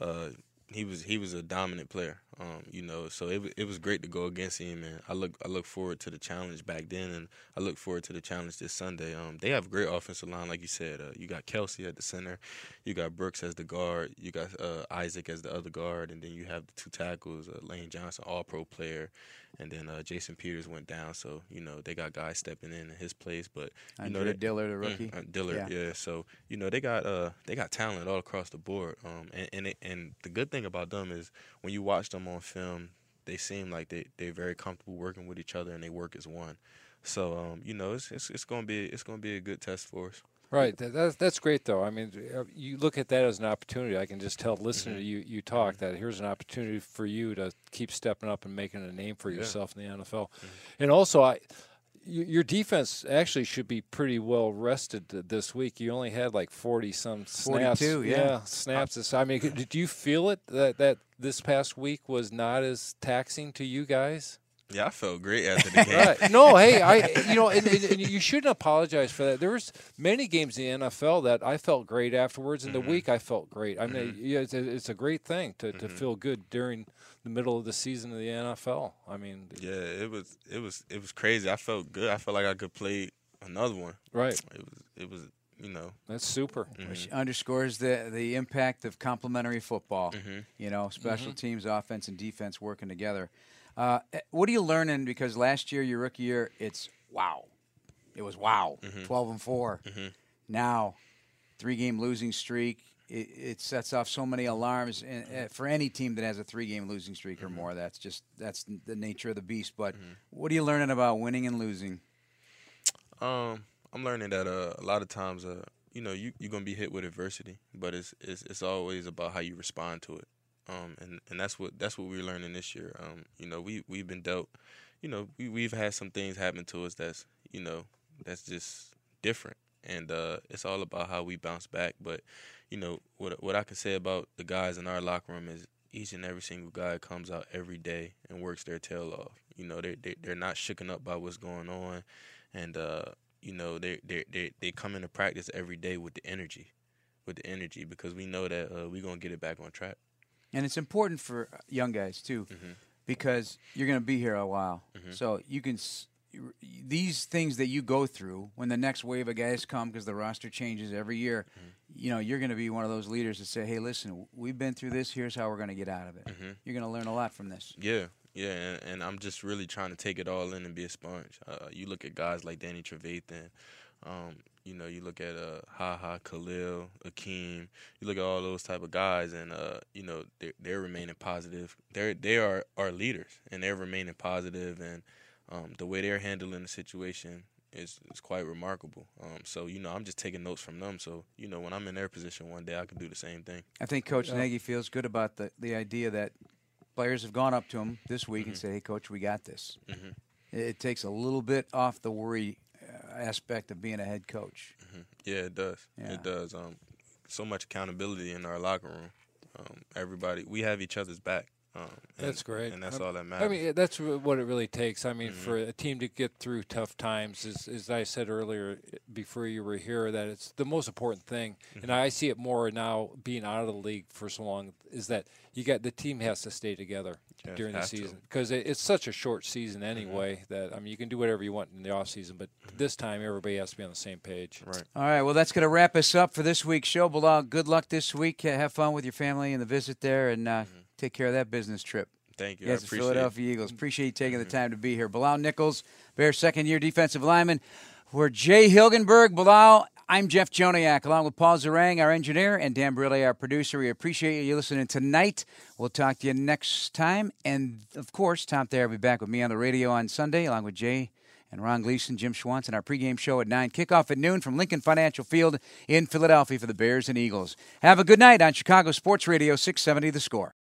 Uh, he was he was a dominant player. Um, you know, so it it was great to go against him, and I look I look forward to the challenge back then, and I look forward to the challenge this Sunday. Um, they have a great offensive line, like you said. Uh, you got Kelce at the center, you got Brooks as the guard, you got uh, Isaac as the other guard, and then you have the two tackles, uh, Lane Johnson, All Pro player, and then uh, Jason Peters went down, so you know they got guys stepping in in his place, but you know they,
Diller, the
Mm,
rookie.
uh, Dillard, yeah. So you know they got uh they got talent all across the board. Um, and and, it, and the good thing about them is when you watch them on film, they seem like they they're very comfortable working with each other and they work as one. So um, you know it's it's, it's gonna be it's gonna be a good test for us.
Right. That, that's, that's great, though. I mean, uh, you look at that as an opportunity. I can just tell, listening to mm-hmm. you, you talk, mm-hmm. that here's an opportunity for you to keep stepping up and making a name for
Yeah.
yourself in the NFL. Mm-hmm. And also, I, your defense actually should be pretty well rested this week. You only had like 40 some snaps.
42, yeah.
snaps. This- I mean, uh, did you feel it that, that this past week was not as taxing to you guys?
Yeah, I felt great after the *laughs* game.
Right. No, hey, I you know, and, and, and you shouldn't apologize for that. There was many games in the NFL that I felt great afterwards. In the mm-hmm. week, I felt great. I mean, mm-hmm. yeah, it's, a, it's a great thing to, to mm-hmm. feel good during the middle of the season of the NFL. I mean,
Yeah, it was it was it was crazy. I felt good. I felt like I could play another one.
right.
It was it was you know
That's super.
which underscores the the impact of complementary football.
Mm-hmm.
You know, special teams, offense, and defense working together. Uh, eh, what are you learning? Because last year, your rookie year, it's wow. It was wow.
Mm-hmm.
Twelve and 4 Now, three game losing streak. It, it sets off so many alarms and, uh, for any team that has a three game losing streak
Mm-hmm.
or more. That's just that's the nature of the beast. But what are you learning about winning and losing?
Um, I'm learning that uh, a lot of times, uh, you know, you you're gonna be hit with adversity, but it's it's it's always about how you respond to it. Um, and and that's what that's what we're learning this year. Um, you know, we we've been dealt, you know, we we've had some things happen to us that's you know that's just different, and uh, it's all about how we bounce back. But you know, what what I can say about the guys in our locker room is each and every single guy comes out every day and works their tail off. You know, they they they're not shooken up by what's going on, and uh, you know they they they they come into practice every day with the energy, with the energy because we know that uh, we're gonna get it back on track.
And it's important for young guys too,
Mhm.
because you're going to be here a while.
Mhm.
So you can s- these things that you go through when the next wave of guys come because the roster changes every year. You know, you're going to be one of those leaders that say, "Hey, listen, we've been through this. Here's how we're going to get out of it."
Mhm.
You're going to learn a lot from this.
Yeah, yeah, and, and I'm just really trying to take it all in and be a sponge. Uh, you look at guys like Danny Trevathan, um, you know, you look at uh, Ha Ha, Khalil, Akiem. You look at all those type of guys, and uh, you know, they're, they're remaining positive. They're they are our leaders, and they're remaining positive, and um, the way they're handling the situation is is quite remarkable. Um, so you know, I'm just taking notes from them. So you know, when I'm in their position one day, I can do the same thing.
I think Coach
Yeah.
Nagy feels good about the the idea that players have gone up to him this week and said, "Hey, Coach, we got this."
Mhm.
It, it takes a little bit off the worry aspect of being a head coach.
Mhm. Yeah, it does.
Yeah.
It does. Um, so much accountability in our locker room. Um, everybody, we have each other's back. Um, and,
That's great.
and that's
I-
all that matters.
I mean, that's what it really takes. I mean,
Mhm.
for a team to get through tough times, is, as I said earlier eh, before you were here, that it's the most important thing. And I see it more now, being out of the league for so long, is that you got the team has to stay together
Yes,
during the season because it, it's such a short season anyway. That I mean, you can do whatever you want in the off season, but this time everybody has to be on the same page.
right.
All right, well, that's going to wrap us up for this week's show. Bilal, good luck this week. Uh, Have fun with your family and the visit there, and uh, take care of that business trip.
Thank you.
Yes,
appreciate it.
Philadelphia Eagles. Mm-hmm. Appreciate you taking the mm-hmm. time to be here. Bilal Nichols, Bears second year defensive lineman. We're Jay Hilgenberg. Bilal, I'm Jeff Joniak, along with Paul Zarang, our engineer, and Dan Briley, our producer. We appreciate you listening tonight. We'll talk to you next time. And, of course, Tom Thayer will be back with me on the radio on Sunday, along with Jay and Ron Gleason, Jim Schwantz, and our pregame show at 9. Kickoff at noon from Lincoln Financial Field in Philadelphia for the Bears and Eagles. Have a good night on Chicago Sports Radio 670 The Score.